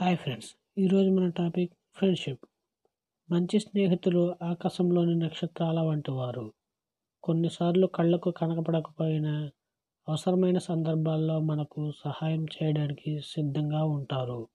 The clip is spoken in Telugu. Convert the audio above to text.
Hi friends. ఈరోజు మన టాపిక్ ఫ్రెండ్షిప్. మంచి స్నేహితులు ఆకాశంలోని నక్షత్రాల వంటి వారు. కొన్నిసార్లు కళ్ళకు కనకపడకపోయినా అవసరమైన సందర్భాల్లో మనకు సహాయం చేయడానికి సిద్ధంగా ఉంటారు.